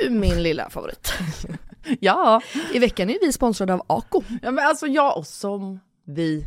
Du min lilla favorit. Ja. I veckan är vi sponsrade av Ako. ja, men alltså jag och som vi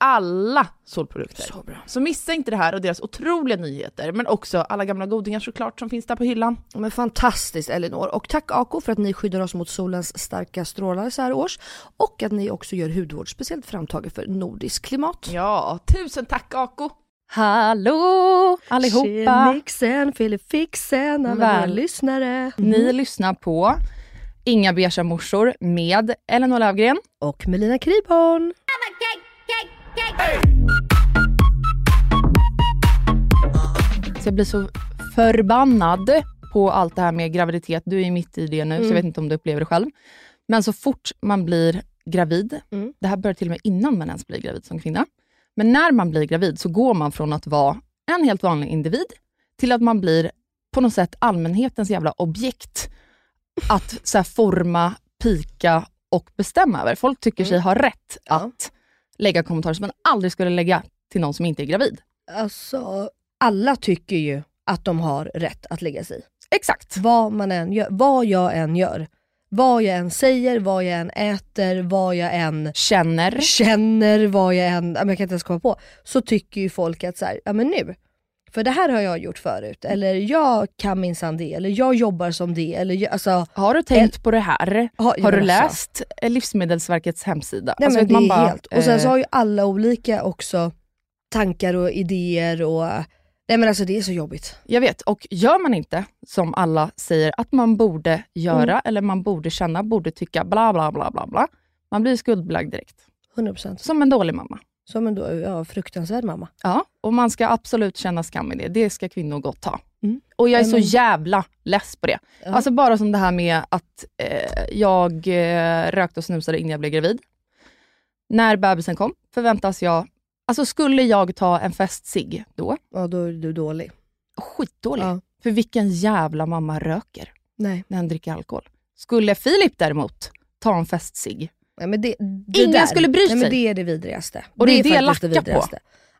Alla solprodukter. Så bra. Så missa inte det här och deras otroliga nyheter, men också alla gamla godingar såklart som finns där på hyllan. Men fantastiskt Elinor. Och tack Ako för att ni skyddar oss mot solens starka strålar så här års. Och att ni också gör hudvård speciellt framtaget för nordisk klimat. Ja, tusen tack Ako! Hallå allihopa! Mixen, filifixen, alla Väl. våra lyssnare. Ni lyssnar på Inga beiga morsor med Elinor Lövgren. Och Melina Kriborn. Så jag blir så förbannad på allt det här med graviditet. Du är ju mitt i det nu, så jag vet inte om du upplever det själv. Men så fort man blir gravid, Mm. det här börjar till och med innan man ens blir gravid som kvinna. Men när man blir gravid så går man från att vara en helt vanlig individ till att man blir på något sätt allmänhetens jävla objekt att så forma, pika och bestämma över. Folk tycker sig ha rätt Ja. att lägga kommentarer som man aldrig skulle lägga till någon som inte är gravid. Alltså, alla tycker ju att de har rätt att lägga sig i. Exakt. Vad man än gör, vad jag än gör. Vad jag än säger, vad jag än äter, vad jag än Känner. känner, vad jag än, jag kan inte ens komma på. Så tycker ju folk att så här, ja men nu. För det här har jag gjort förut. Eller jag kan minsann det. Eller jag jobbar som det. Eller jag, alltså, Har du tänkt på det här? Ja, Har du alltså. läst eh, Livsmedelsverkets hemsida? Nej, Alltså, men det man är bara, helt. Och sen så eh, har ju alla olika också tankar och idéer och Nej men alltså det är så jobbigt. Jag vet, och gör man inte som alla säger att man borde göra, Mm. eller man borde känna, borde tycka, bla bla bla bla bla. Man blir skuldbelagd direkt. 100%. Som en dålig mamma. Som en då, ja, fruktansvärd mamma. Ja, och man ska absolut känna skam i det. Det ska kvinnor gott ha. Mm. Och jag är så jävla less på det. Ja. Alltså bara som det här med att eh, jag eh, rökte och snusade innan jag blev gravid. När bebisen kom förväntas jag, alltså skulle jag ta en festcigg då, Ja, då är du dålig. skitdålig. Ja. För vilken jävla mamma röker Nej. när han dricker alkohol. Skulle Filip däremot ta en festcigg, Nej, men det, det Ingen där, skulle bry Nej, men sig. det är det vidrigaste. Och det är det jag faktiskt lackar på.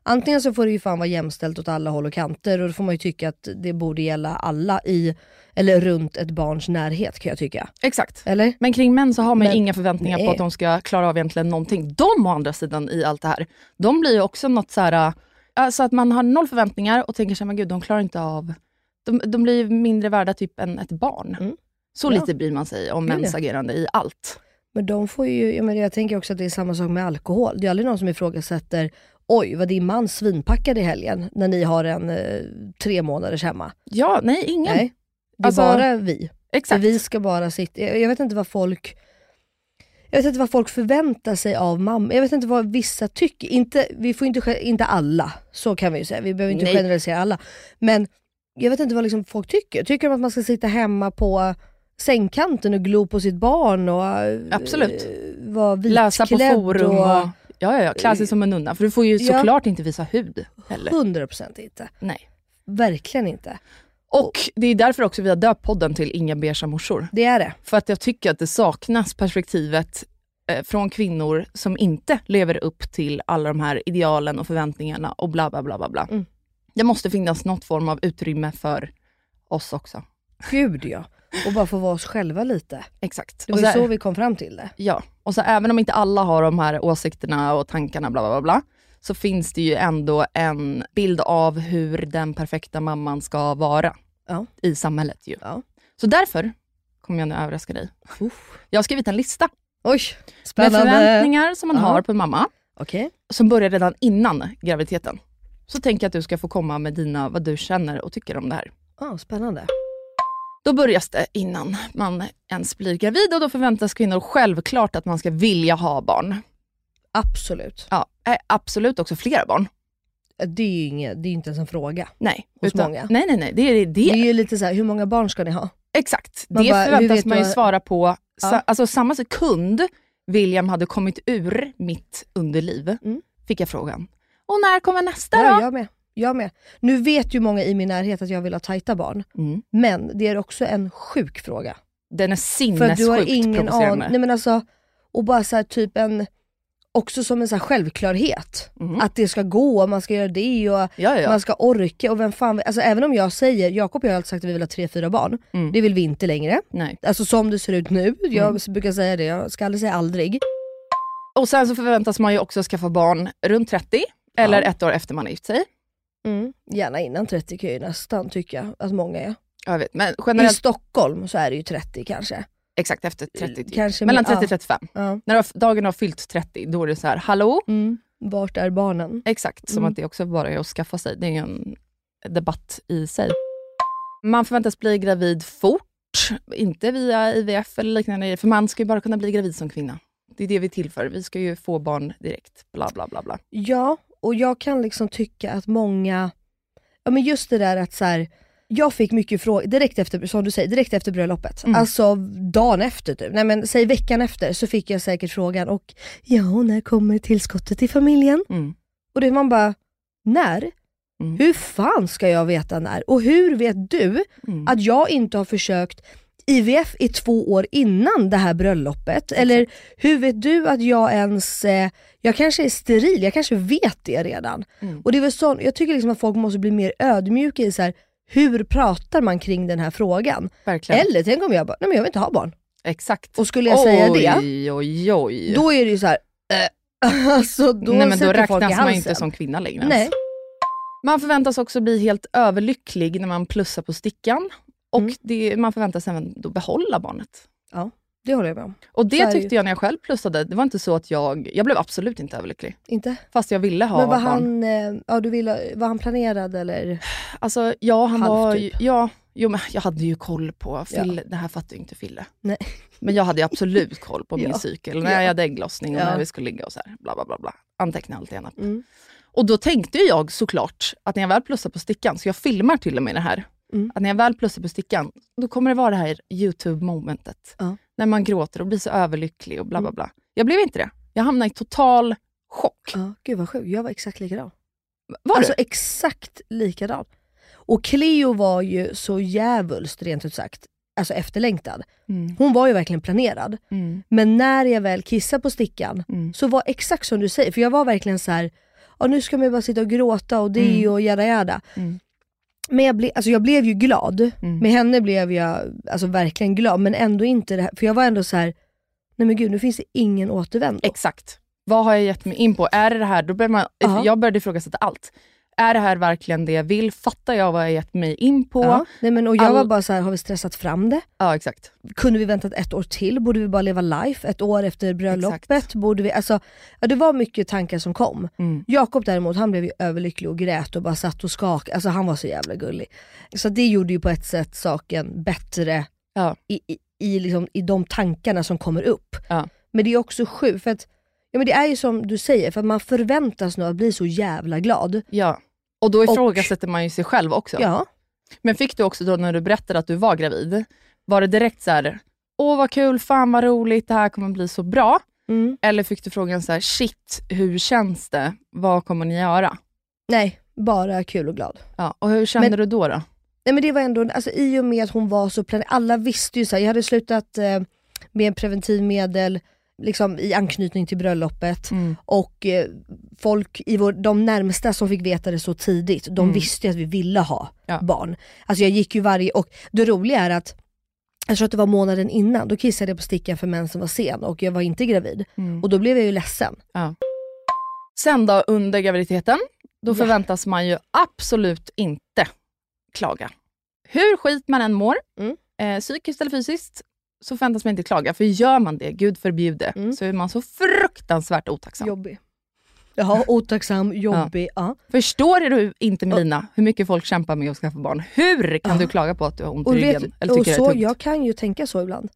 Antingen så får det ju fan vara jämställt åt alla håll och kanter och då får man ju tycka att det borde gälla alla i, eller runt ett barns närhet kan jag tycka. exakt. Eller? Men kring män så har man Men- inga förväntningar på nej. att de ska klara av egentligen någonting. De å andra sidan i allt det här, de blir ju också något så här, alltså att man har noll förväntningar och tänker här, men gud de klarar inte av, de, de blir ju mindre värda typ än ett barn. Mm. Så Ja. lite bryr man sig om mäns agerande i allt. Men de får ju, jag, menar, jag tänker också att det är samma sak med alkohol. Det är aldrig någon som ifrågasätter Oj, vad din man svinpackad i helgen när ni har en eh, tre månaders hemma. Ja, nej ingen. Nej, det är Alltså, bara vi. Exakt. Vi ska bara sitta, jag, jag vet inte vad folk jag vet inte vad folk förväntar sig av mamma. Jag vet inte vad vissa tycker. Inte, vi får inte, inte alla, så kan vi ju säga. Vi behöver inte Nej. generalisera alla. Men jag vet inte vad liksom folk tycker. Tycker de att man ska sitta hemma på sängkanten och glo på sitt barn och eh, Absolut. vara Läsa på forum och, ja, ja, ja, klä sig som en nunna. För du får ju Ja. såklart inte visa hud heller. 100% inte. Nej. Verkligen inte. Och det är därför också vi har döpt podden till Inga beiga morsor. Det är det. För att jag tycker att det saknas perspektivet eh, från kvinnor som inte lever upp till alla de här idealen och förväntningarna och bla bla bla bla. bla. Mm. Det måste finnas något form av utrymme för oss också. Gud ja. Och bara få vara oss själva lite. Exakt. Det Och var ju så- så vi kom fram till det. Ja, och så även om inte alla har de här åsikterna och tankarna bla bla bla, bla så finns det ju ändå en bild av hur den perfekta mamman ska vara Ja. i samhället. Ju. Ja. Så därför kommer jag nu överraska dig. Jag har skrivit en lista Oj, med spännande. förväntningar som man Ja. har på en mamma, Okej. som börjar redan innan graviditeten. Så tänker jag att du ska få komma med dina, vad du känner och tycker om det här. Ja, spännande. Då börjas det innan man ens blir gravid och då förväntas kvinnor självklart att man ska vilja ha barn. Absolut. Ja, eh, absolut också flera barn. Det är ju inget, det är inte ens en fråga. Nej. Hos många. Nej, nej, nej. Det är det. Det är ju lite så här, hur många barn ska ni ha? Exakt. Man det bara, förväntas man ju att- svara på. Sa, Ja. alltså samma sekund William hade kommit ur mitt underliv, Mm. fick jag frågan. Och när kommer nästa Ja, då? jag med. Jag med. Nu vet ju många i min närhet att jag vill ha tajta barn. Mm. Men det är också en sjuk fråga. Den är För att du har sinnessjukt ingen aning. Nej men alltså, och bara så här, typ en, också som en så här självklarhet. Mhm. Att det ska gå, man ska göra det och Ja, ja, ja. man ska orka. Och vem fan, alltså även om jag säger, Jakob och jag har alltid sagt att vi vill ha tre, fyra barn. Mm. Det vill vi inte längre. Nej. Alltså som det ser ut nu, jag Mm. brukar säga det, jag ska aldrig säga aldrig. Och sen så förväntas man ju också skaffa barn runt 30, eller ett år efter man har gift sig. Mm. Gärna innan 30 kan jag ju nästan tycka att många är. Ja, Jag vet, men I generellt, Stockholm så är det ju 30 kanske. exakt efter 30. Typ. Kanske Mellan mer- 30 och 35. Ja. När har- dagen har fyllt 30, då är det så här, hallå? Mm. Vart är barnen? Exakt, som Mm. att det också bara är att skaffa sig. Det är ju en debatt i sig. Man förväntas bli gravid fort, inte via IVF eller liknande, för man ska ju bara kunna bli gravid som kvinna. Det är det vi är till för. Vi ska ju få barn direkt. Bla, bla, bla, bla. Ja, och jag kan liksom tycka att många, ja men just det där att så här, jag fick mycket frågor direkt efter, som du säger, direkt efter bröllopet. Mm. Alltså dagen efter typ, nej men säg veckan efter så fick jag säkert frågan och ja, när kommer tillskottet i familjen? Mm. Och det man bara, när? Mm. Hur fan ska jag veta när? Och hur vet du Mm. att jag inte har försökt IVF i två år innan det här bröllopet? Eller hur vet du att jag ens, eh, jag kanske är steril, jag kanske vet det redan. Mm. Och det är väl så, jag tycker liksom att folk måste bli mer ödmjuka i så här, hur pratar man kring den här frågan? Verkligen. Eller tänk om jag bara, nej men jag vill inte ha barn. Exakt. Och skulle jag säga det, Oj, oj, då är det ju så här, eh, alltså då Nej, men då räknas man ju inte som kvinna längre. Nej. Man förväntas också bli helt överlycklig när man plussar på stickan. Och Mm. det, man förväntas även då behålla barnet. Det håller jag med om. Och det det tyckte jag när jag själv plussade. Det var inte så att jag... Jag blev absolut inte överlycklig. Inte? Fast jag ville ha men var barn. han, eh, ja, du ville, var han planerad eller? Alltså, ja, han Halv var typ. Ja, jo, men jag hade ju koll på... Fille, Det här fattar ju inte Fille. Nej. Men jag hade ju absolut koll på min Ja. cykel. När Ja. jag hade ägglossning och Ja. när vi skulle ligga och så här. Bla, bla, bla, bla. Anteckna allt igenom. Mm. Och då tänkte jag såklart att när jag väl plussade på stickan, så jag filmar till och med det här. Mm. att när jag väl plussar på stickan, då kommer det vara det här YouTube-momentet. Ja. När man gråter och blir så överlycklig och bla bla bla. Jag blev inte det. Jag hamnade i total chock. Ja, gud vad sjukt. Jag var exakt likadan. Var alltså du? exakt likadan. Och Cleo var ju så djävulskt rent ut sagt, alltså efterlängtad. Mm. Hon var ju verkligen planerad. Mm. Men när jag väl kissade på stickan Mm. så var exakt som du säger, för jag var verkligen så här. Nu ska man ju bara sitta och gråta och det Mm. och jada jada. Men jag, ble, alltså jag blev ju glad, Mm. med henne blev jag alltså verkligen glad men ändå inte det här, för jag var ändå så här. nej men gud nu finns det ingen återvändo. Exakt. Vad har jag gett mig in på? Är det det här? Då börjar man, Ja. Jag började ifrågasätta allt. Är det här verkligen det jag vill? Fattar jag vad jag gett mig in på? Ja, nej men, och jag All- var bara så här, har vi stressat fram det? Ja, exakt. Kunde vi väntat ett år till? Borde vi bara leva life ett år efter bröllopet? Exakt. Borde vi, alltså, ja, det var mycket tankar som kom. Mm. Jakob däremot, han blev ju överlycklig och grät och bara satt och skakade. Alltså han var så jävla gullig. Så det gjorde ju på ett sätt saken bättre Ja. i, i, i, liksom, i de tankarna som kommer upp. Ja. Men det är också sjukt, för att ja, men det är ju som du säger, för att man förväntas nu att bli så jävla glad. ja. Och då ifrågasätter man ju sig själv också. Ja, Men fick du också då när du berättade att du var gravid, var det direkt så här, åh vad kul, fan vad roligt, det här kommer bli så bra? mm. Eller fick du frågan så här, shit, hur känns det? Vad kommer ni göra? nej, bara kul och glad. Ja, och hur kände Men- du då? då? Nej men det var ändå, alltså i och med att hon var så planerad, alla visste ju så här, jag hade slutat eh, med preventivmedel liksom, i anknytning till bröllopet Mm. och eh, folk i vår, de närmsta som fick veta det så tidigt, de Mm. visste ju att vi ville ha Ja. barn. Alltså jag gick ju varje, och det roliga är att jag tror att det var månaden innan, då kissade jag på stickan för mensen var sen och jag var inte gravid. Mm. Och då blev jag ju ledsen. Sen då under graviditeten, då Ja. förväntas man ju absolut inte klaga. Hur skit man än mår, Mm. eh, psykiskt eller fysiskt, så förväntas man inte klaga. För gör man det, gud förbjude, Mm. så är man så fruktansvärt otacksam. Jobbig. Jaha, otacksam, jobbig, ja. Förstår du inte Melina hur mycket folk kämpar med att skaffa barn? Hur kan Ja. du klaga på att du har ont i Och, ryggen? vet, eller och tycker det så, är tungt? jag kan ju tänka så ibland.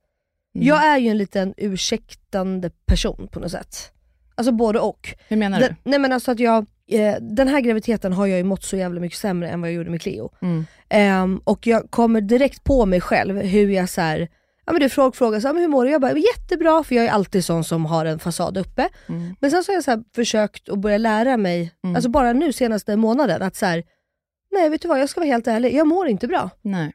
Mm. Jag är ju en liten ursäktande person på något sätt. Alltså både och. Hur menar Den, du? nej men alltså att jag, eh, den här graviditeten har jag ju mått så jävla mycket sämre än vad jag gjorde med Cleo. Mm. Ehm, och jag kommer direkt på mig själv hur jag så här, ja men du folk frågar så här, men hur mår du? Jag bara, jättebra, för jag är alltid sån som har en fasad uppe. Mm. Men sen så har jag så här försökt att börja lära mig, Mm. alltså bara nu senaste månaden, att så här, nej vet du vad, jag ska vara helt ärlig, jag mår inte bra. Nej.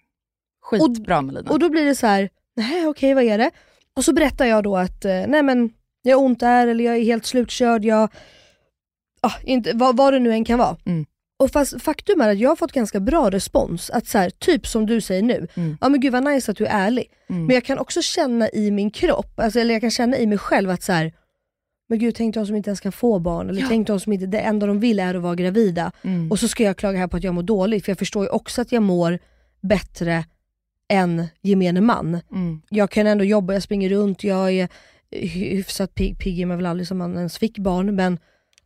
Skitbra Melina. Och då blir det så här, nej okej vad är det? Och så berättar jag då att, eh, nej men jag har ont där eller jag är helt slutkörd, jag, ah, inte, vad, vad det nu än kan vara. Mm. Och fast faktum är att jag har fått ganska bra respons, att så här, typ som du säger nu, Mm. ja men gud vad nice att du är ärlig. Mm. Men jag kan också känna i min kropp, alltså, eller jag kan känna i mig själv att så här, men gud tänk de som inte ens kan få barn, eller Ja. tänk de som inte, det enda de vill är att vara gravida. Mm. Och så ska jag klaga här på att jag mår dåligt, för jag förstår ju också att jag mår bättre än gemene man. Mm. Jag kan ändå jobba, jag springer runt, jag är hyfsat pigg, pigg är man väl aldrig som man ens fick barn, men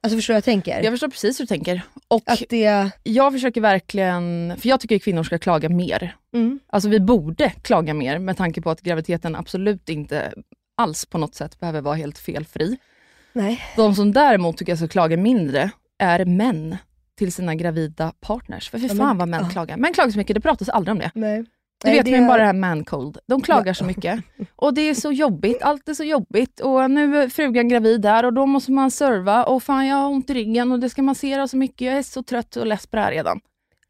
alltså förstår du vad jag tänker? Jag förstår precis hur du tänker. Och Att det, jag försöker verkligen, för jag tycker att kvinnor ska klaga mer. mm, Alltså vi borde klaga mer med tanke på att graviditeten absolut inte alls på något sätt behöver vara helt felfri. nej. De som däremot tycker jag ska klaga mindre är män till sina gravida partners. För fy Ja, fan men- vad män ja. klagar. Män klagar så mycket, det pratas aldrig om det. nej. Du Nej, vet det är- bara det här man cold. De klagar så mycket. Och det är så jobbigt, allt är så jobbigt. Och nu är frugan gravid där och då måste man serva. Och fan jag har ont i ryggen och det ska massera så mycket. Jag är så trött och less på det här redan.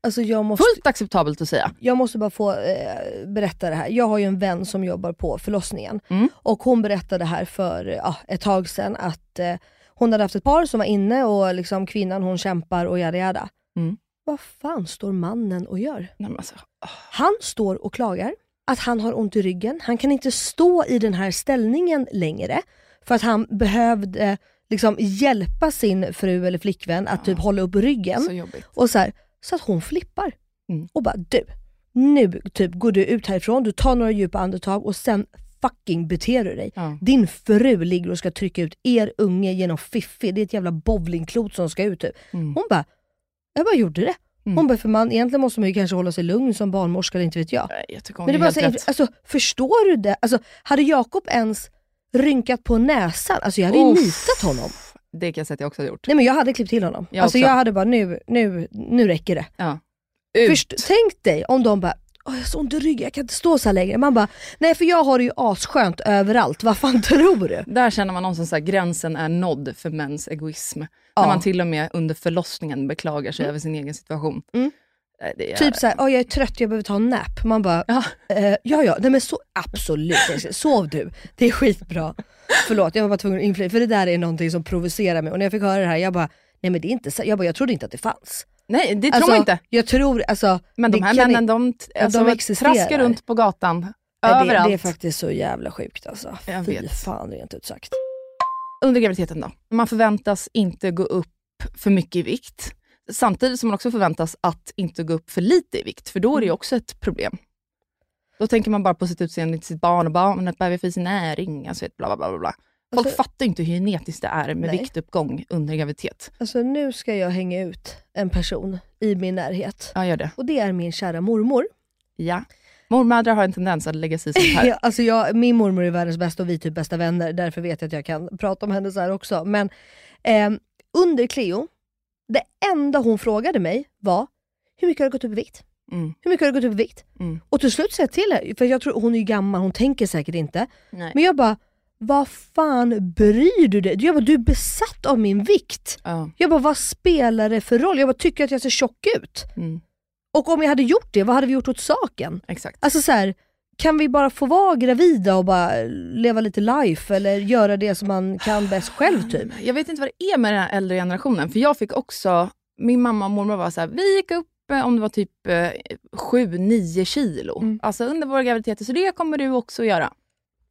Alltså jag måste, Fullt acceptabelt att säga. jag måste bara få eh, berätta det här. Jag har ju en vän som jobbar på förlossningen Mm. och hon berättade här för ja, ett tag sedan att eh, hon hade haft ett par som var inne och liksom kvinnan hon kämpar och jada jada. Mm. Vad fan står mannen och gör? Nej, men alltså, Han står och klagar att han har ont i ryggen. Han kan inte stå i den här ställningen längre för att han behövde liksom hjälpa sin fru eller flickvän att typ hålla upp ryggen. så. Och så, här, så att hon flippar. Mm. Och bara du, nu typ går du ut härifrån, du tar några djupa andetag och sen fucking beter du dig. Ja. Din fru ligger och ska trycka ut er unge genom fiffi, det är ett jävla bowlingklot som ska ut. Typ. Mm. Hon bara, jag bara gjorde det. Mm. Hon bara, för man, egentligen måste man ju kanske hålla sig lugn som barnmorska, eller inte vet jag. Nej, jag tycker hon Men det är bara så, rätt. alltså, förstår du det? Alltså, hade Jakob ens rynkat på näsan, alltså jag hade ju nitat honom. Det kan jag säga att jag också har gjort. Nej men jag hade klippt till honom. Jag alltså också. jag hade bara, nu, nu, nu räcker det. Ja. Först, tänk dig om de bara Jag har så ont i ryggen, jag kan inte stå så här längre. Man bara, nej för jag har det ju asskönt överallt, vad fan tror du? Där känner man någonstans att gränsen är nådd för mäns egoism. Ja. När man till och med under förlossningen beklagar sig över sin egen situation. Mm. Det är, Typ såhär, åh jag är trött, jag behöver ta en nap. Man bara, Ja. eh, ja ja, nej men så absolut, sov du. Det är skitbra. Förlåt, jag var bara tvungen att inflika, för det där är någonting som provocerar mig. Och när jag fick höra det här, jag bara, nej men det är inte så. Jag bara, jag trodde inte att det fanns. Nej, det tror Alltså, man inte. Jag tror, alltså. Men de här männen, i- de, alltså, de traskar runt på gatan. nej, det, överallt. det är faktiskt så jävla sjukt alltså. Jag Fy vet. fan rent ut sagt. Under graviditeten då? Man förväntas inte gå upp för mycket i vikt. Samtidigt som man också förväntas att inte gå upp för lite i vikt, för då är det ju också ett problem. Då tänker man bara på sitt utseende till sitt barn och att behöver få sin näring, alltså bla bla. bla, bla. Folk Alltså- fattar inte hur genetiskt det är med Nej. viktuppgång under graviditet. Alltså nu ska jag hänga ut en person i min närhet. Ja, gör det. Och det är min kära mormor. Ja. Mormödrar har en tendens att lägga sig i sånt här. Ja, alltså jag, min mormor är världens bästa och vi är typ bästa vänner, därför vet jag att jag kan prata om henne så här också. Men ehm, under Cleo, det enda hon frågade mig var, hur mycket har du gått upp i vikt? Mm. Hur mycket har du gått upp i vikt? Mm. Och till slut sa jag till henne, för jag tror hon är ju gammal, hon tänker säkert inte. Nej. Men jag bara, vad fan bryr du dig? Jag bara, du är besatt av min vikt. Ja. Jag bara, vad spelar det för roll? Jag bara, tycker att jag ser tjock ut? Mm. Och om jag hade gjort det, vad hade vi gjort åt saken? Exakt. Alltså så här, kan vi bara få vara gravida och bara leva lite life eller göra det som man kan bäst själv typ? Jag vet inte vad det är med den här äldre generationen, för jag fick också, min mamma och mormor var så här, vi gick upp eh, om det var typ 7-9 kilo, Mm. alltså under våra graviditeter, så det kommer du också göra.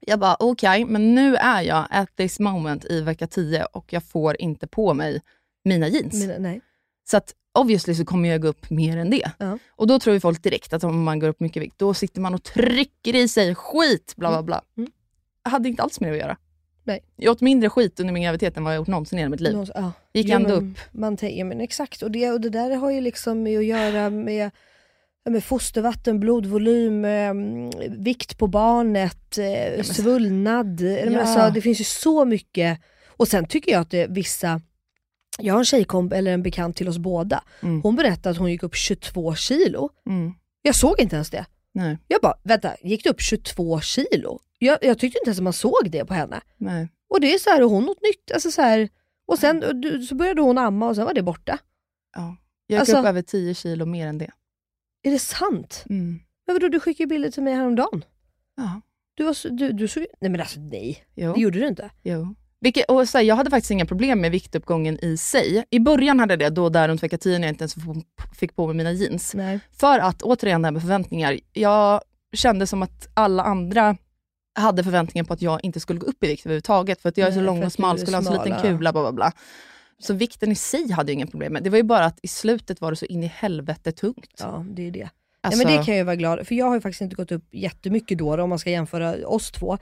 Jag bara, okej, men nu är jag at this moment i vecka 10 och jag får inte på mig mina jeans. Nej. Så att obviously så kommer jag gå upp mer än det. Ja. Och då tror ju folk direkt att om man går upp mycket vikt, då sitter man och trycker i sig skit, bla bla bla. Mm. Jag hade inte alls med det att göra. Nej. Jag åt mindre skit under min graviditet än vad jag gjort någonsin i hela mitt liv. Någon- ja. Gick Jo, ändå men upp. Man ja, men exakt, och det, och det där har ju liksom med att göra med, ja, med fostervatten, blodvolym, eh, vikt på barnet, eh, svullnad. Ja. Ja. Alltså, det finns ju så mycket. Och sen tycker jag att det, vissa, jag har en tjejkomp eller en bekant till oss båda. Mm. Hon berättade att hon gick upp 22 kilo. Mm. Jag såg inte ens det. Nej. Jag bara, vänta, gick du upp 22 kilo? Jag, jag tyckte inte ens att man såg det på henne. Nej. Och det är så här, och hon åt nytt, alltså så här, och sen så började hon amma och sen var det borta. Ja. Jag gick Alltså- upp över 10 kilo mer än det. Är det sant? Mm. Men vadå, du skickade bilder till mig häromdagen. Ja. Du, var så, du, du såg, nej men alltså nej, Jo. det gjorde du inte. Jo. Vilket, och så här, jag hade faktiskt inga problem med viktuppgången i sig. I början hade jag det, då där runt vecka 10 när jag inte ens fick på mig mina jeans. Nej. För att, återigen det här med förväntningar. Jag kände som att alla andra hade förväntningar på att jag inte skulle gå upp i vikt överhuvudtaget. För att jag är så Nej, lång och smal, skulle ha en så liten kula, bla bla bla. Så vikten i sig hade jag inga problem med. Det var ju bara att i slutet var det så in i helvete tungt. Ja, det är det. Alltså, Nej, men det kan jag ju vara glad för jag har ju faktiskt inte gått upp jättemycket då, då om man ska jämföra oss två.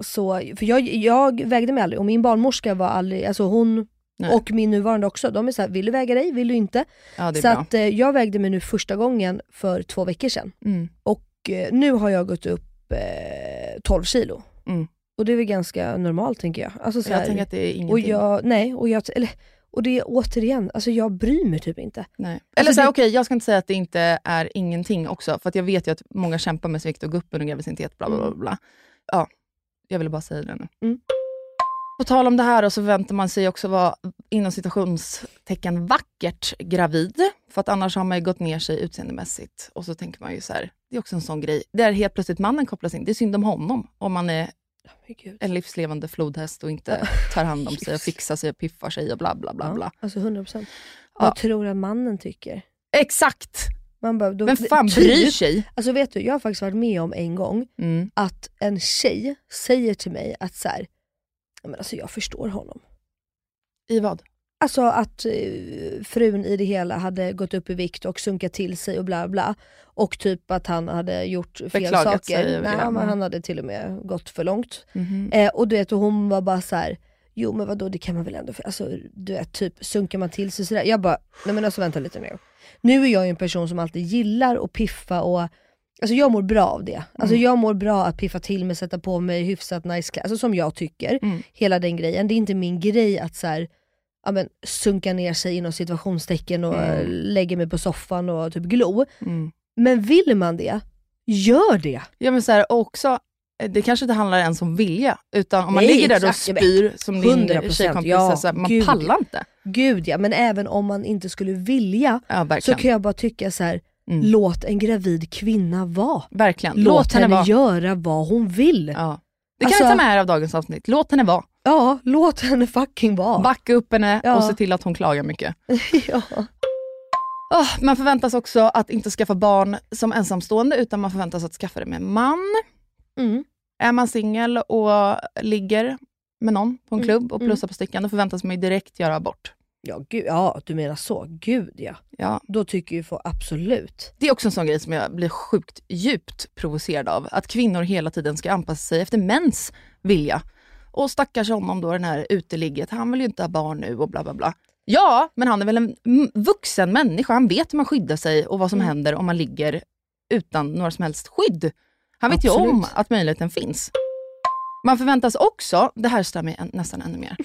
Så, för jag, jag vägde mig aldrig och min barnmorska var aldrig, alltså hon Nej. och min nuvarande också, de är såhär, vill du väga dig, vill du inte? ja, det är Så bra. att eh, jag vägde mig nu första gången för två veckor sedan. Mm. Och eh, nu har jag gått upp eh, 12 kilo. Mm. Och det är väl ganska normalt tänker jag. Alltså, så Jag här, tänker att det är ingenting. och jag, nej, och jag, eller, och det är återigen, alltså jag bryr mig typ inte. Nej. Eller Alltså så här, det- okej, jag ska inte säga att det inte är ingenting också, för att jag vet ju att många kämpar med sin vikt och går upp under graviditet, bla bla bla. bla. Ja, jag ville bara säga det nu. Mm. På tal om det här då, så väntar man sig också vara inom citationstecken vackert gravid, för att annars har man ju gått ner sig utseendemässigt. Och så tänker man ju så här, det är också en sån grej, där helt plötsligt mannen kopplas in. Det är synd om honom, om man är Men gud. en livslevande flodhäst och inte tar hand om sig och fixar sig och piffar sig och bla bla bla. bla. Ja, alltså 100%. Ja. Vad tror att mannen tycker? Exakt! Man bara, då, Vem fan typ- bryr sig? Alltså vet du, jag har faktiskt varit med om en gång Mm. att en tjej säger till mig att så här, "Ja, men alltså jag förstår honom. I vad? Alltså att eh, frun i det hela hade gått upp i vikt och sunkat till sig och bla bla. Och typ att han hade gjort fel Beklagat saker. sig, Nej, ja. men han hade till och med gått för långt. Mhm. Eh, och du vet, och hon var bara så här. jo men vadå det kan man väl ändå, alltså du vet typ sunkar man till sig sådär. Jag bara, nej men alltså vänta lite nu. Nu är jag ju en person som alltid gillar att piffa och Alltså jag mår bra av det. Alltså Mm. jag mår bra att piffa till mig, sätta på mig hyfsat nice kläder, alltså som jag tycker. Mm. Hela den grejen. Det är inte min grej att så här, ja, men, sunka ner sig inom situationstecken och Mm. eh, lägger mig på soffan och typ glo. Mm. Men vill man det, gör det. Ja men så här, också, eh, det kanske inte handlar ens om vilja, utan om man Nej, ligger där och exakt. Spyr som din 100%, tjejkompis, ja, så här, man gud. pallar inte. Gud ja, men även om man inte skulle vilja Ja så kan jag bara tycka så här. Mm. låt en gravid kvinna vara. verkligen. Låt, henne, vara. göra vad hon vill. Ja. Det kan Alltså- ni ta med er av dagens avsnitt. Låt henne vara. låt henne fucking vara. Backa upp henne Ja. och se till att hon klagar mycket. ja. Åh, man förväntas också att inte skaffa barn som ensamstående, utan man förväntas att skaffa det med man. Mm. Är man singel och ligger med någon på en Mm, klubb och mm. plussar på stickan, då förväntas man ju direkt göra abort. Ja, gud, ja, du menar så. Gud ja. Ja. Då tycker ju få absolut. Det är också en sån grej som jag blir sjukt djupt provocerad av. Att kvinnor hela tiden ska anpassa sig efter mäns vilja. Och stackars honom då, den här uteligget, han vill ju inte ha barn nu och bla bla bla. Ja, men han är väl en vuxen människa. Han vet hur man skyddar sig och vad som Mm. händer om man ligger utan några som helst skydd. Han vet ju Absolut. om att möjligheten finns. Man förväntas också, det här stör mig nästan ännu mer,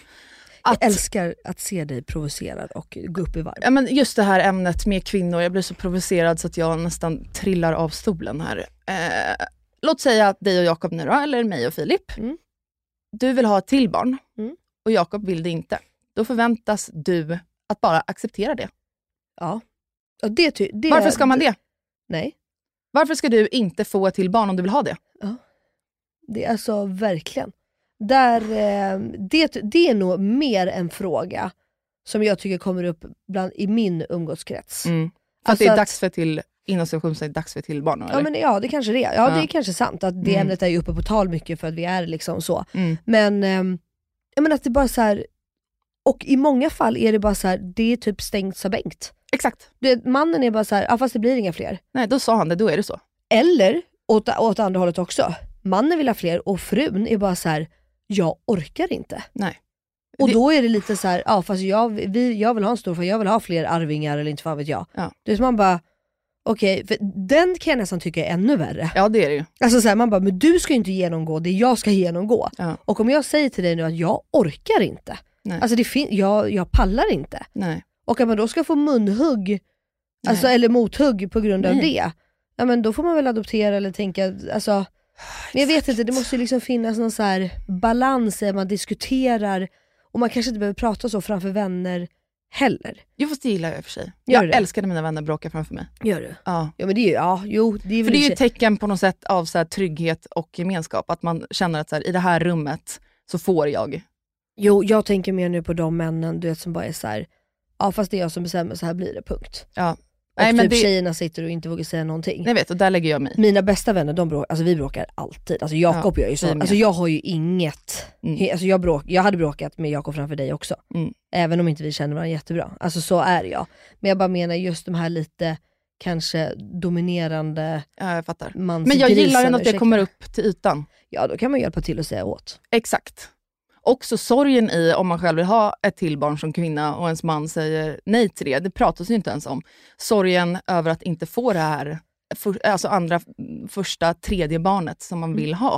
att, Jag älskar att se dig provocerad och gå upp i varv. Ja, men just det här ämnet med kvinnor, jag blir så provocerad så att jag nästan trillar av stolen här. Eh, låt säga att dig och Jakob nu då, eller mig och Filip. Mm. Du vill ha ett till barn Mm. och Jakob vill det inte. Då förväntas du att bara acceptera det. Ja. ja det, det, Varför ska man det? Nej. Varför ska du inte få ett till barn om du vill ha det? Det är alltså verkligen. Där, eh, det, det är nog mer en fråga som jag tycker kommer upp bland, i min umgåskrets. Mm. Att Alltså det är att- dags för till, inom situationstecken, dags för till barn? Eller? Ja, men, ja det kanske det är. Ja, Ja. det är kanske sant att det Mm. ämnet är ju uppe på tal mycket för att vi är liksom så. Mm. Men, ehm, jag menar att det bara så här. och i många fall är det bara så här, det är typ stängt sa Bengt. Exakt. Det, mannen är bara så här, ja fast det blir inga fler. Nej, då sa han det, då är det så. Eller åt, åt andra hållet också, mannen vill ha fler och frun är bara så här, jag orkar inte. Nej. Och Det- då är det lite så här, ja fast jag, vi, jag vill ha en stor för jag vill ha fler arvingar eller inte fan vet jag. Ja. Det är som man bara, okej, för den kan jag nästan tycka är ännu värre. Ja, det är det ju. Alltså så här, man bara, men du ska ju inte genomgå det jag ska genomgå. Ja. Och om jag säger till dig nu att jag orkar inte, Nej. alltså det jag, jag pallar inte. Nej. Och att man då ska få munhugg, alltså, eller mothugg på grund av det, ja men då får man väl adoptera eller tänka, alltså men jag vet inte, det måste ju liksom finnas någon så balans att man diskuterar och man kanske inte behöver prata så framför vänner heller. Jo, fast det gillar jag i och för sig. Gör jag det? älskar när mina vänner bråkar framför mig. Gör du? Ja. Ja men det är ju, ja jo det är För det är ju ett tecken på något sätt av så här trygghet och gemenskap. Att man känner att så här, i det här rummet så får jag. Jo jag tänker mer nu på de männen du vet som bara är så här. ja fast det är jag som bestämmer, så här blir det, punkt. Ja. Och Nej, men typ det, tjejerna sitter och inte vågar säga någonting. jag vet, och där lägger jag mig. Mina bästa vänner, de bråkar, alltså vi bråkar alltid. Alltså Jakob Ja, gör ju så. Alltså jag har ju inget, Mm. alltså jag, bråk, jag hade bråkat med Jakob framför dig också. Mm. Även om inte vi känner varandra jättebra. Alltså så är jag. Men jag bara menar just de här lite kanske dominerande Ja, jag fattar. Men jag gillar ändå att det kommer upp till ytan. Ja då kan man hjälpa till att säga åt. Exakt. Också sorgen i om man själv vill ha ett till barn som kvinna och ens man säger nej till det. Det pratas ju inte ens om. Sorgen över att inte få det här, för, alltså andra, första, tredje barnet som man vill ha.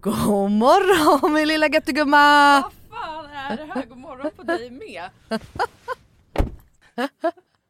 God morgon min lilla göttegumma! Vad fan är det här? God morgon på dig med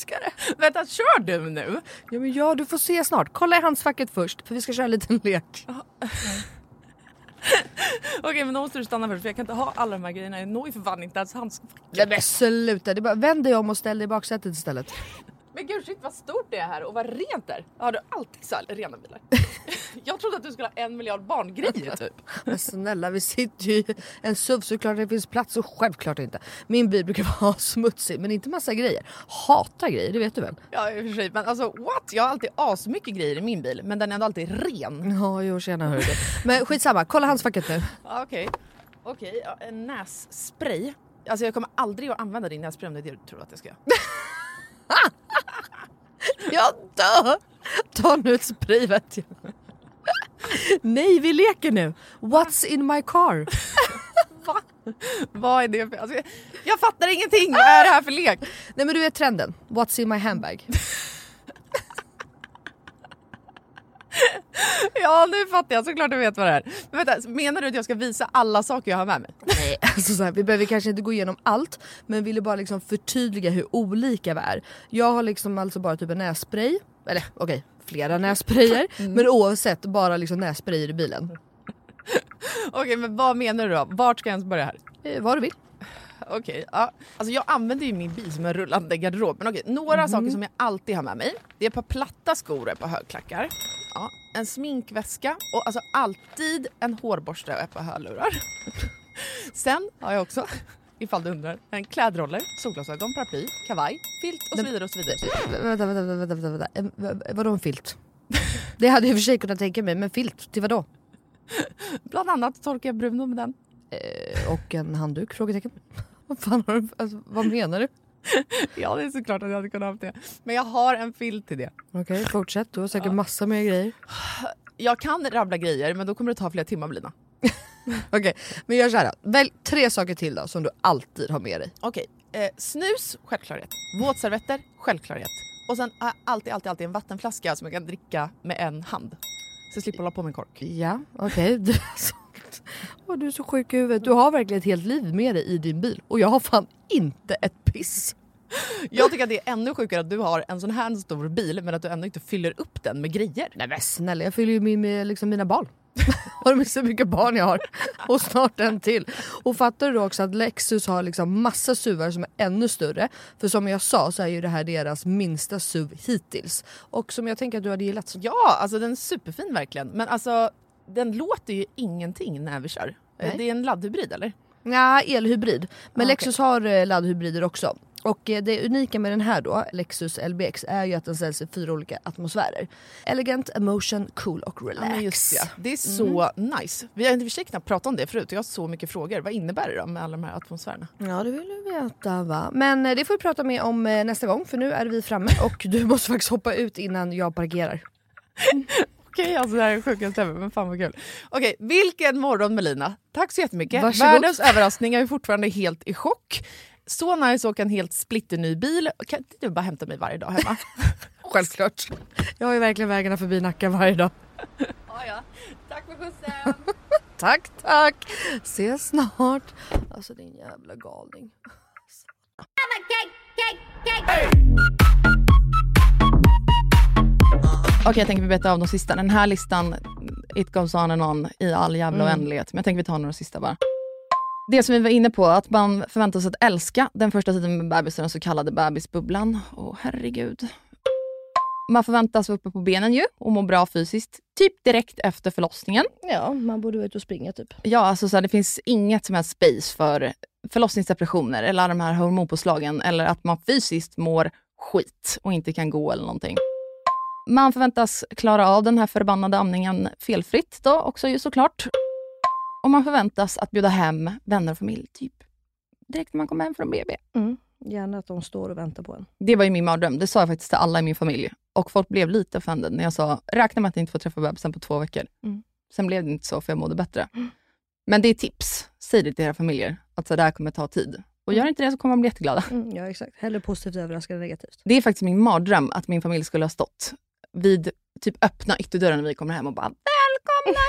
Älskar det. Vänta, kör du nu? Ja, men ja, du får se snart. Kolla i handskfacket först, för vi ska köra en liten lek. Okej, men då måste du stanna först för jag kan inte ha alla de här grejerna. Jag når ju för fan inte ens handskfacket. Nej men sluta, det bara, vänd dig om och ställ dig i baksätet istället. Men gud shit vad stort det är här och vad rent det är. Har du alltid så här rena bilar? jag trodde att du skulle ha en miljard barngrejer typ. Men snälla, vi sitter ju i en SUV så klart det finns plats och självklart inte. Min bil brukar vara smutsig men inte massa grejer. Hatar grejer, det vet du väl? Ja i och för sig, men alltså what? Jag har alltid asmycket grejer i min bil men den är ändå alltid ren. Ja, jo tjena hörru. Men skitsamma, kolla handskfacket nu. Ja, Okej, okej, ja, en nässpray. Alltså jag kommer aldrig att använda din nässpray om det är det du tror att jag ska göra. Jag dör! Ta nu ett spray vet jag. Nej, vi leker nu. What's in my car? Va? Vad är det för... Alltså, jag, jag fattar ingenting! Vad är det här för lek? Nej men du är trenden. What's in my handbag? Ja nu fattar jag, såklart du vet vad det är. Men vänta, menar du att jag ska visa alla saker jag har med mig? Nej, alltså så här, vi behöver kanske inte gå igenom allt men ville bara liksom förtydliga hur olika vi är. Jag har liksom alltså bara typ en nässpray, eller okej flera nässprayer men oavsett bara liksom nässprayer i bilen. Okej men vad menar du då? Vart ska jag ens börja här? Eh, vad du vill. Okej, ja. Alltså jag använder ju min bil som en rullande garderob. Men okej, några saker som jag alltid har med mig. Det är ett par platta skor och ett par högklackar. Ja, en sminkväska och alltså alltid en hårborste och ett par hörlurar. Sen har jag också, ifall du undrar, en klädroller, solglasögon, paraply, kavaj, filt och så vidare och så vidare. Vänta, vänta, vänta, vänta, vänta. Vadå en filt? Det hade jag i och för sig kunnat tänka mig, men filt till vadå? Bland annat torkar jag Bruno med den. Eh, och en handduk? Frågetecken. Vad fan har du, alltså, vad menar du? Ja det är såklart att jag hade kunnat ha det. Men jag har en filt till det. Okej, fortsätt. Du har säkert massa mer grejer. Jag kan rabbla grejer men då kommer det ta flera timmar Lina. Okej, men gör såhär då. Välj tre saker till då som du alltid har med dig. Okej, eh, snus, självklarhet. Våtservetter, självklarhet. Och sen har jag alltid, alltid, alltid en vattenflaska som jag kan dricka med en hand. Så jag slipper hålla på med en kork. Ja, okej. Alltså, Åh, du är så sjuk i huvudet. Du har verkligen ett helt liv med dig i din bil och jag har fan inte ett piss. Jag tycker att det är ännu sjukare att du har en sån här stor bil men att du ändå inte fyller upp den med grejer. Nej men snälla, jag fyller ju min med liksom mina barn. har du så mycket barn jag har? Och snart en till. Och fattar du då också att Lexus har liksom massa SUVar som är ännu större. För som jag sa så är ju det här deras minsta SUV hittills. Och som jag tänker att du hade gillat. Ja, alltså den är superfin verkligen. Men alltså den låter ju ingenting när vi kör. Nej. Det är en laddhybrid eller? Ja, elhybrid. Men Ah, Lexus har eh, laddhybrider också. Och eh, det unika med den här då, Lexus LBX, är ju att den säljs i fyra olika atmosfärer. Elegant, emotion, cool och relax. Ja, just det. det är så nice. Vi har i och för sig knappt pratat om det förut och jag har så mycket frågor. Vad innebär det då med alla de här atmosfärerna? Ja det vill du veta va. Men eh, det får vi prata mer om eh, nästa gång för nu är vi framme och du måste faktiskt hoppa ut innan jag parkerar. Okej, alltså det här är det sjukaste ever, men fan vad kul. Okej, vilken morgon Melina. Tack så jättemycket. Varsågod. Världens överraskning, jag är fortfarande helt i chock. Så nice att åka en helt splitterny bil. Kan inte du bara hämta mig varje dag hemma? Självklart. Jag har ju verkligen vägarna förbi Nacka varje dag. ja, ja. Tack för skjutsen. Tack, tack. Ses snart. Alltså din jävla galning. Okej, jag tänker vi betar av de sista. Den här listan, it goes on and on i all jävla Mm. oändlighet. Men jag tänker vi tar några sista bara. Det som vi var inne på, att man förväntar sig att älska den första tiden med bebisen, den så kallade bebisbubblan. Åh herregud. Man förväntas vara uppe på benen ju och må bra fysiskt, typ direkt efter förlossningen. Ja, man borde vara ute och springa typ. Ja, alltså så här, det finns inget som helst space för förlossningsdepressioner eller alla de här hormonpåslagen eller att man fysiskt mår skit och inte kan gå eller någonting. Man förväntas klara av den här förbannade amningen felfritt då också ju såklart. Och man förväntas att bjuda hem vänner och familj typ direkt när man kommer hem från BB. Mm. Gärna att de står och väntar på en. Det var ju min mardröm. Det sa jag faktiskt till alla i min familj. Och folk blev lite offended när jag sa, räkna med att inte få träffa bebisen på två veckor. Mm. Sen blev det inte så, för jag mådde bättre. Men det är tips. Säg det till era familjer, att så där kommer ta tid. Och gör inte det så kommer man bli jätteglada. Mm, ja exakt. Hellre positivt överraskad än negativt. Det är faktiskt min mardröm att min familj skulle ha stått vid typ öppna ytterdörren när vi kommer hem och bara “Välkomna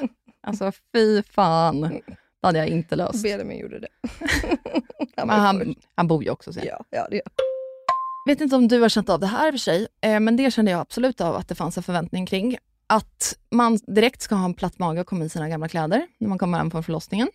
hem!” Alltså fy fan. Det hade jag inte löst. Benjamin gjorde det. Men han, han bor ju också. Så jag. Ja, ja det gör vet inte om du har känt av det här i och för sig, eh, men det kände jag absolut av att det fanns en förväntning kring. Att man direkt ska ha en platt mage och komma i sina gamla kläder när man kommer hem från förlossningen.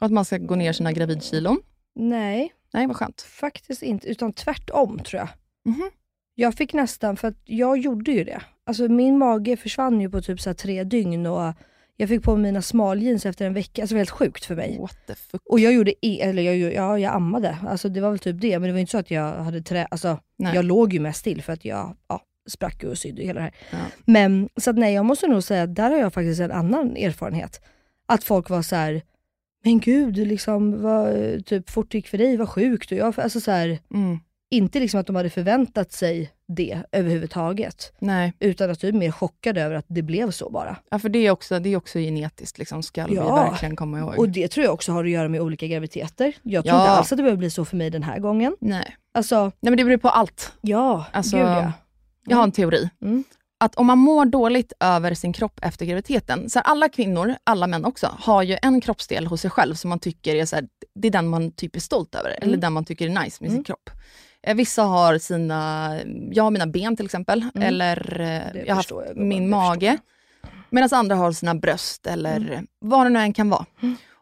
Och att man ska gå ner sina gravidkilon. Nej, Nej, vad skönt. faktiskt inte. Utan tvärtom tror jag. Mhm. Jag fick nästan, för att jag gjorde ju det. Alltså min mage försvann ju på typ så tre dygn och jag fick på mig mina smaljeans efter en vecka. Alltså det var helt sjukt för mig. What the fuck? Och jag gjorde, e- eller jag, ja, jag ammade. Alltså det var väl typ det. Men det var inte så att jag hade trä, alltså Nej. jag låg ju mest still för att jag ja, sprack och sydde hela det här. Ja. Men så att nej, jag måste nog säga att där har jag faktiskt en annan erfarenhet. Att folk var så här. men gud, liksom, vad, typ fort gick för dig, vad sjukt. Och jag, alltså så här, Mm. Inte liksom att de hade förväntat sig det överhuvudtaget. Nej, Utan att typ mer chockade över att det blev så bara. ja, för det är också, det är också genetiskt, liksom, ska vi Ja. verkligen komma ihåg. Och det tror jag också har att göra med olika graviditeter. Jag tror Ja. inte alls att det behöver bli så för mig den här gången. Nej. Alltså, Nej, men det beror på allt. ja, Alltså, gud ja. Jag har en teori. Mm. Att om man mår dåligt över sin kropp efter graviditeten, så här, alla kvinnor, alla män också, har ju en kroppsdel hos sig själv som man tycker är, så här, det är den man typ är stolt över, eller Mm. den man tycker är nice med sin kropp. Eh, Vissa har sina, jag har mina ben till exempel, eller eh, Mm. Jag har haft jag, min mage. Medan andra har sina bröst eller Mm. vad det nu än kan vara.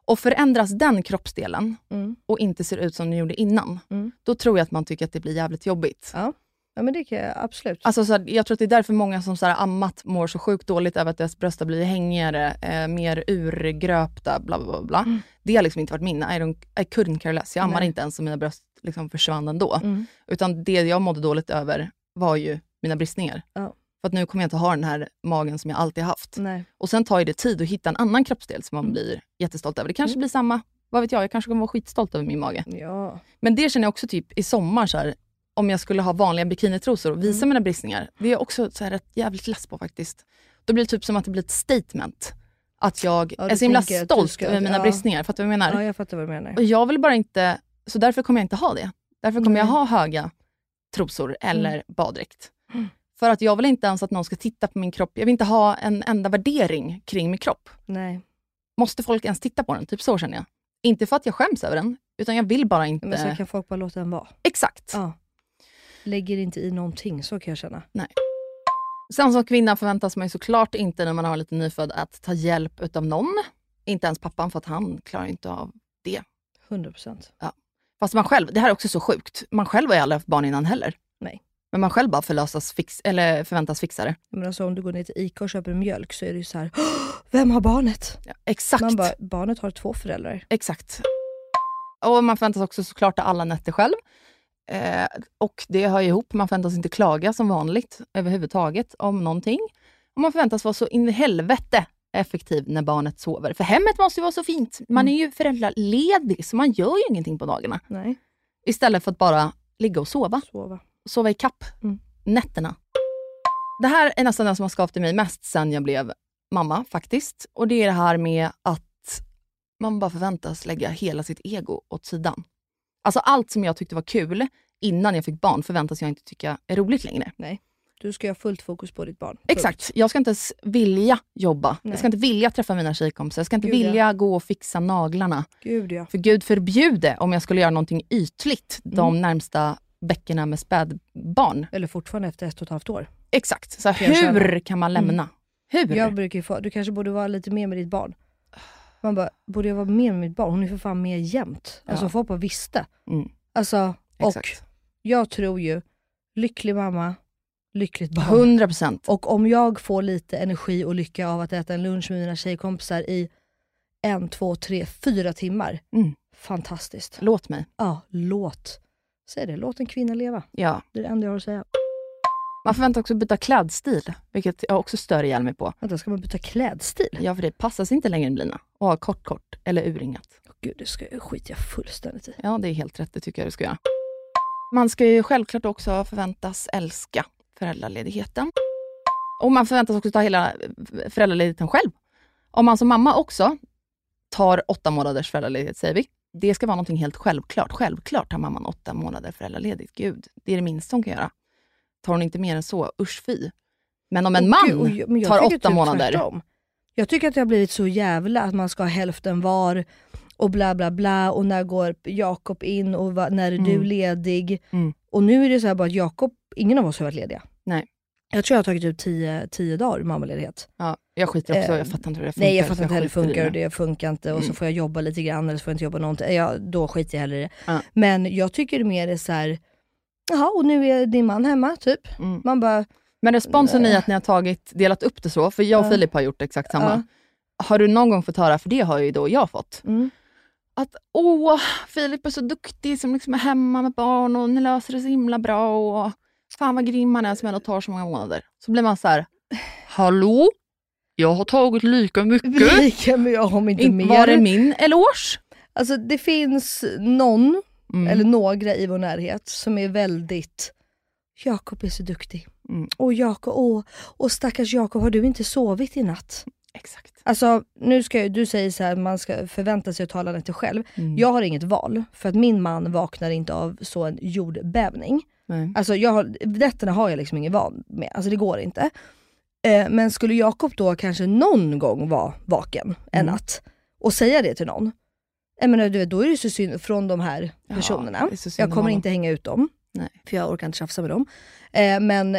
Och förändras den kroppsdelen Mm. och inte ser ut som den gjorde innan, Mm. då tror jag att man tycker att det blir jävligt jobbigt. Ja. ja, men det kan jag absolut. Alltså, så här, jag tror att det är därför många som så här, ammat mår så sjukt dåligt över att deras bröst har blivit hängigare, eh, mer urgröpta, bla bla bla. bla. Det har liksom inte varit min, I, I couldn't care less. Jag ammar Mm. Nej. inte ens och mina bröst liksom försvann ändå. Mm. Utan det jag mådde dåligt över var ju mina bristningar. Ja. För att nu kommer jag inte ha den här magen som jag alltid haft. Nej. Och sen tar ju det tid att hitta en annan kroppsdel som man blir jättestolt över. Det kanske blir samma, vad vet jag, jag kanske kommer vara skitstolt över min mage. Ja. Men det känner jag också typ i sommar, så här, om jag skulle ha vanliga bikinitrosor och visa mina bristningar. Det är jag också så här, jävligt less på faktiskt. Då blir det typ som att det blir ett statement. Att jag Ja, är så himla stolt ska- över mina ja. bristningar. Fattar du vad jag menar? ja, jag fattar vad du menar. Och jag vill bara inte, så därför kommer jag inte ha det. Därför kommer jag Nej. ha höga trosor eller Mm. baddräkt. Mm. För att jag vill inte ens att någon ska titta på min kropp. Jag vill inte ha en enda värdering kring min kropp. Nej. Måste folk ens titta på den? Typ så känner jag. Inte för att jag skäms över den, utan jag vill bara inte... Men så kan folk bara låta den vara. Exakt. Ja. Lägger inte i någonting, så kan jag känna. Sen som kvinna förväntas man ju såklart inte när man har lite nyfödd att ta hjälp utav någon. Inte ens pappan för att han klarar inte av det. 100 procent. Fast man själv, det här är också så sjukt, man själv har ju aldrig haft barn innan heller. Nej. Men man själv bara förlösas fix, eller förväntas fixa det. Men alltså, om du går ner till ICA och köper mjölk så är det ju så här. "Åh, vem har barnet? Ja, exakt. Man bara, barnet har två föräldrar. Exakt. Och man förväntas också såklart alla nätter själv. Eh, och det hör ju ihop. Man förväntas inte klaga som vanligt överhuvudtaget om någonting. Och man förväntas vara så in i helvete effektiv när barnet sover. För hemmet måste ju vara så fint. Man är ju föräldraledig, så man gör ju ingenting på dagarna. Nej. Istället för att bara ligga och sova. Sova. Sova i kapp nätterna. Det här är nästan det som har skapat i mig mest sen jag blev mamma faktiskt. Och det är det här med att man bara förväntas lägga hela sitt ego åt sidan. Alltså allt som jag tyckte var kul innan jag fick barn förväntas jag inte tycka är roligt längre. Nej. Du ska ha fullt fokus på ditt barn. Exakt. Jag ska inte ens vilja jobba. Nej. Jag ska inte vilja träffa mina tjejkompisar. Jag ska inte Gud, ja. vilja gå och fixa naglarna. Gud ja. För gud förbjude om jag skulle göra någonting ytligt de närmsta veckorna med spädbarn. Eller fortfarande efter ett och ett halvt år. Exakt. Så hur kan man lämna? Mm. Hur? Jag brukar få, du kanske borde vara lite mer med ditt barn. Man bara, borde jag vara mer med mitt barn? Hon är för fan med jämt. Alltså Ja. folk bara visste. Mm. Alltså, och Exakt. jag tror ju, lycklig mamma, lyckligt barn. 100 procent. Och om jag får lite energi och lycka av att äta en lunch med mina tjejkompisar i en, två, tre, fyra timmar. Mm. Fantastiskt. Låt mig. Ja, låt. Säg det, låt en kvinna leva. Ja. Det är det enda jag har att säga. Man förväntas också byta klädstil, vilket jag också stör ihjäl mig på. Vänta, ska man byta klädstil? Ja, för det passar sig inte längre Blina. Och ha kort, kort eller urringat. Gud, det ska, jag fullständigt i. Ja, det är helt rätt. Det tycker jag du ska göra. Man ska ju självklart också förväntas älska föräldraledigheten. Och man förväntas också ta hela föräldraledigheten själv. Om man som mamma också tar åtta månaders föräldraledighet, säger vi. Det ska vara någonting helt självklart. Självklart har mamman åtta månader föräldraledigt. Gud, det är det minsta hon kan göra. Tar hon inte mer än så, usch fy. Men om en man gud, jag- jag tar åtta typ månader. tvärtom. Jag tycker att det har blivit så jävla att man ska ha hälften var och bla bla bla och när går Jakob in och va, när är du Mm. ledig? Mm. Och nu är det så här bara att Jakob, ingen av oss har varit lediga. Nej. Jag tror jag har tagit ut tio, tio dagar mammaledighhet. Ja, jag skiter också, Eh, jag fattar inte hur det funkar. Nej jag så fattar inte heller hur det funkar och det funkar inte och så Mm. får jag jobba lite grann eller så får jag inte jobba någonting. Ja, då skiter jag hellre i det. Ja. Men jag tycker mer det är så här. jaha och nu är din man hemma typ. Mm. Man bara, Men responsen i att ni har tagit, delat upp det så, för jag och Ja. Filip har gjort exakt samma. Har du någon gång fått höra, för det har ju då jag fått, mm. Att åh, Filip är så duktig som liksom är hemma med barn och ni löser det så himla bra och fan vad grym han är som ändå tar så många månader. Så blir man så här, hallå? Jag har tagit lika mycket. lika med om inte In, mer. var det min eloge? Alltså det finns någon, Mm. eller några i vår närhet som är väldigt, Jakob är så duktig. Mm. Och Jakob, åh, och stackars Jakob, har du inte sovit i natt? Exakt. Alltså nu ska du säger så här, man ska förvänta sig att tala nätter själv. Mm. Jag har inget val, för att min man vaknar inte av så en jordbävning. Nej. Alltså jag har, nätterna har jag liksom ingen val med, alltså det går inte. Eh, men skulle Jakob då kanske någon gång vara vaken en Mm. natt och säga det till någon, jag menar, du vet, då är det så synd från de här Ja, personerna. synd jag om kommer inte hänga ut dem, Nej. för jag orkar inte tjafsa med dem. Eh, men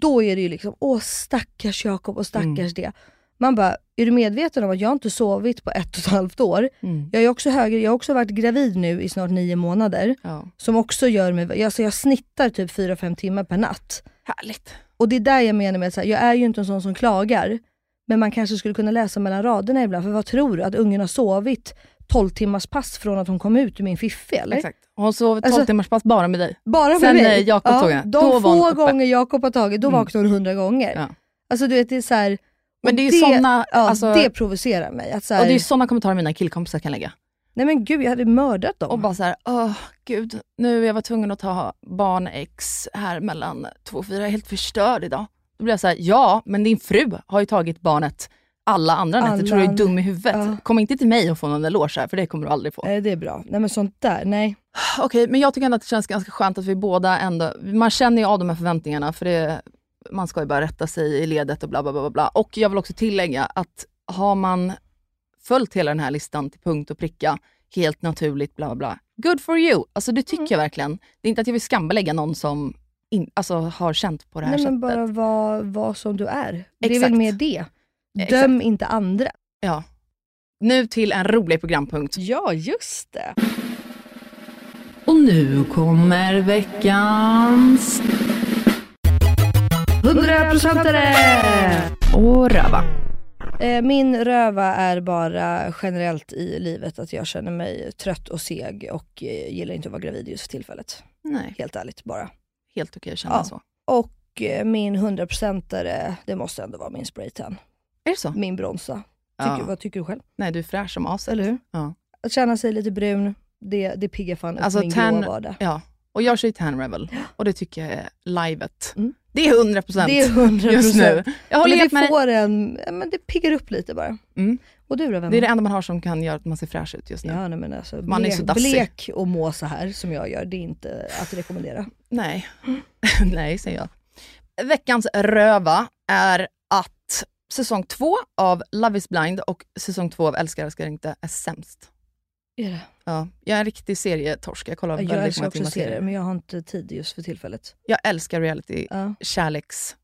då är det ju liksom, åh stackars Jakob och stackars Mm. det. Man bara, är du medveten om att jag inte sovit på ett och ett halvt år? Mm. Jag, är också högre, jag har också varit gravid nu i snart nio månader. Ja. Som också gör mig, alltså jag snittar typ 4-5 timmar per natt. Härligt. Och det är där jag menar med att här, jag är ju inte en sån som klagar. Men man kanske skulle kunna läsa mellan raderna ibland. För vad tror du? Att ungen har sovit 12 timmars pass från att hon kom ut ur min fiffi eller? Exakt. Hon sov ett 12 Alltså- timmars pass bara med dig. Bara med Sen mig? Jakob tog henne, De då få gånger Jakob har tagit, då Mm. vaknar hon hundra gånger. Ja. Alltså du vet det är så här, Men det är ju såna, ja, alltså- det provocerar mig. Att så här, Och det är ju sådana kommentarer mina killkompisar kan lägga. nej men gud jag hade mördat dem. Och bara så här, åh gud, nu jag var tvungen att ta barn X här mellan två och fyra, jag är helt förstörd idag. Då blir jag så här, ja, men din fru har ju tagit barnet alla andra nätter. Alla Tror du är dum i huvudet? Ja. Kom inte till mig och få någon eloge här, för det kommer du aldrig få. Nej det är bra. Nej men sånt där, nej. Okej, men jag tycker ändå att det känns ganska skönt att vi båda ändå, man känner ju av de här förväntningarna, för det, man ska ju bara rätta sig i ledet och bla bla bla. bla. Och jag vill också tillägga att har man följt hela den här listan till punkt och pricka, helt naturligt, bla bla bla. Good for you! Alltså det tycker jag verkligen. Det är inte att jag vill skambelägga någon som in, alltså, har känt på det här Nej sättet. men bara var, var som du är. Det är Exakt. väl mer det. Exakt. Döm inte andra. Ja. Nu till en rolig programpunkt. Ja just det. Och nu kommer veckans... 100 procentare! Och röva. Eh, min röva är bara generellt i livet att jag känner mig trött och seg och eh, gillar inte att vara gravid just för tillfället. Nej. Helt ärligt bara. Helt okej att känna Ja. så. Och eh, min 100%are, det måste ändå vara min spraytan. Är det så? Min bronsa. Tycker, Ja. Vad tycker du själv? Nej, du är fräsch som as. Eller hur? Ja. Att känna sig lite brun, det, det piggar fan upp Alltså min tan, gråa vardag. ja. Och jag kör ju Tan Rebel och det tycker jag är livet. Mm. Det är 100 procent Det är 100%. just nu. Jag håller men det med får en, men det piggar upp lite bara. Mm. Och du då vän? Det är det enda man har som kan göra att man ser fräsch ut just nu. Ja, nej, men alltså, Man är blek, så dassig. blek och må så här som jag gör, det är inte att rekommendera. Nej. Nej, säger jag. Veckans röva är att säsong två av Love is blind och säsong två av Älskar älskar inte är sämst. Är det? Ja, jag är en riktig serietorsk. Jag kollar Jag väldigt många timmar serier, serier. men jag har inte tid just för tillfället. Jag älskar reality, Ja. kärleksserier.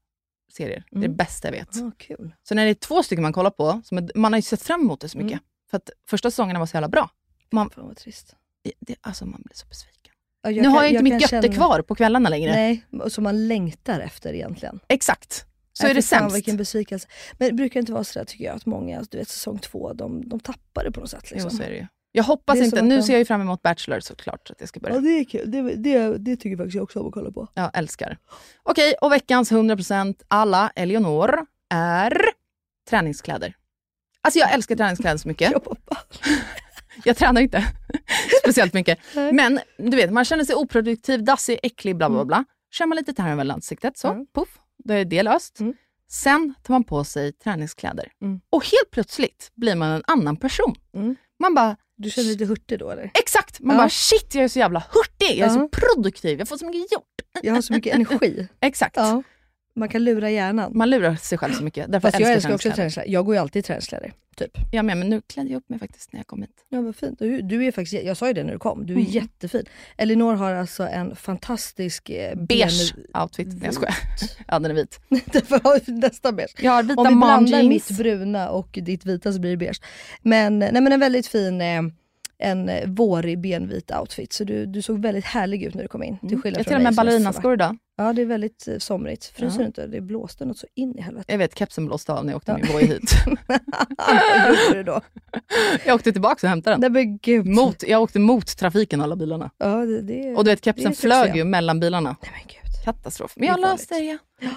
Det är det Mm. bästa jag vet. Ah, kul. Så när det är två stycken man kollar på, som är, man har ju sett fram emot det så mycket. Mm. För att första säsongerna var så jävla bra. Man, Fan vad trist. det, alltså man blir så besviken. Ja, nu kan- har jag inte mitt götte känna- kvar på kvällarna längre. Nej, som man längtar efter egentligen. Exakt. Så Nej, är det fy fan, sämst. Vilken besvikelse. Men det brukar inte vara sådär tycker jag, att många, du vet säsong två, de, de tappar det på något sätt. Liksom. Jo, så är det ju. Jag hoppas inte, nu ser jag ju fram emot Bachelor såklart, att jag ska börja. Ja det är kul, det, det, det tycker faktiskt jag också om att kolla på. Jag älskar. Okej, och veckans 100% alla Eleonor är träningskläder. Alltså jag älskar träningskläder så mycket. Jag tränar inte speciellt mycket. Men du vet, man känner sig oproduktiv, dassig, äcklig, bla Mm. bla bla. Kör man lite Terranvel i ansiktet, så puff, då är det löst. Sen tar man på sig träningskläder. Mm. Och helt plötsligt blir man en annan person. Man bara... Du känner dig lite hurtig då eller? Exakt! Man Ja. bara shit, jag är så jävla hurtig, jag är så Ja. produktiv, jag får så mycket gjort. Jag har så mycket energi. Exakt. Ja. Man kan lura hjärnan. Man lurar sig själv så mycket. Därför Fast jag älskar också träningskläder. Jag går ju alltid i träningskläder. Typ. Ja, men, men nu klädde jag upp mig faktiskt när jag kom hit. Ja vad fint. Du, du är faktiskt, jag sa ju det när du kom, du är Mm. jättefin. Elinor har alltså en fantastisk eh, Beige outfit. Nej, jag skojar. Ja, den är vit. ben... Nästan beige. Jag har vita Om vi blandar mitt bruna och ditt vita så blir det beige. Men, nej, men en väldigt fin eh, en eh, vårig benvit outfit. Så du, du såg väldigt härlig ut när du kom in. Till Mm. skillnad Jag till och med ballerinaskor idag. Ja det är väldigt eh, somrigt. Fryser Ja. inte? Det blåste något så in i helvete. Jag vet, kepsen blåste av när jag åkte Ja. min Voi hit. Vad gjorde du då? jag åkte tillbaka och hämtade den. Nej men gud. Mot, jag åkte mot trafiken alla bilarna. Ja, det, det, Och du vet, det är kepsen succé. flög ju mellan bilarna. Nej men gud. Katastrof. Men jag löste det. Ha,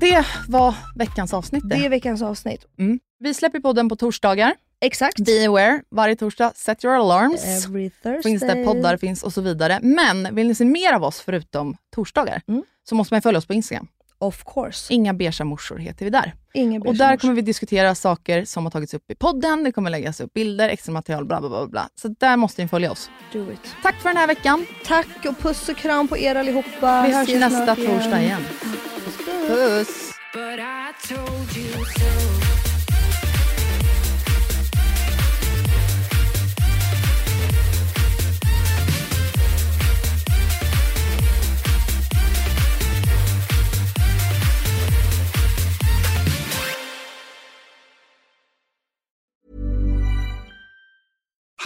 det var veckans avsnitt. Det är veckans avsnitt. Mm. Vi släpper podden på torsdagar. Exakt. Be aware, varje torsdag. Set your alarms. Every Thursday. Finns det poddar, finns och så vidare. Men vill ni se mer av oss förutom torsdagar så måste man följa oss på Instagram. Of course. Inga beiga morsor heter vi där. Ingen Och där kommer vi diskutera saker som har tagits upp i podden. Det kommer läggas upp bilder, extra material, bla bla bla. bla. Så där måste ni följa oss. Do it. Tack för den här veckan. Tack och puss och kram på er allihopa. Vi hörs Ses nästa torsdag igen. Puss! But I told you so.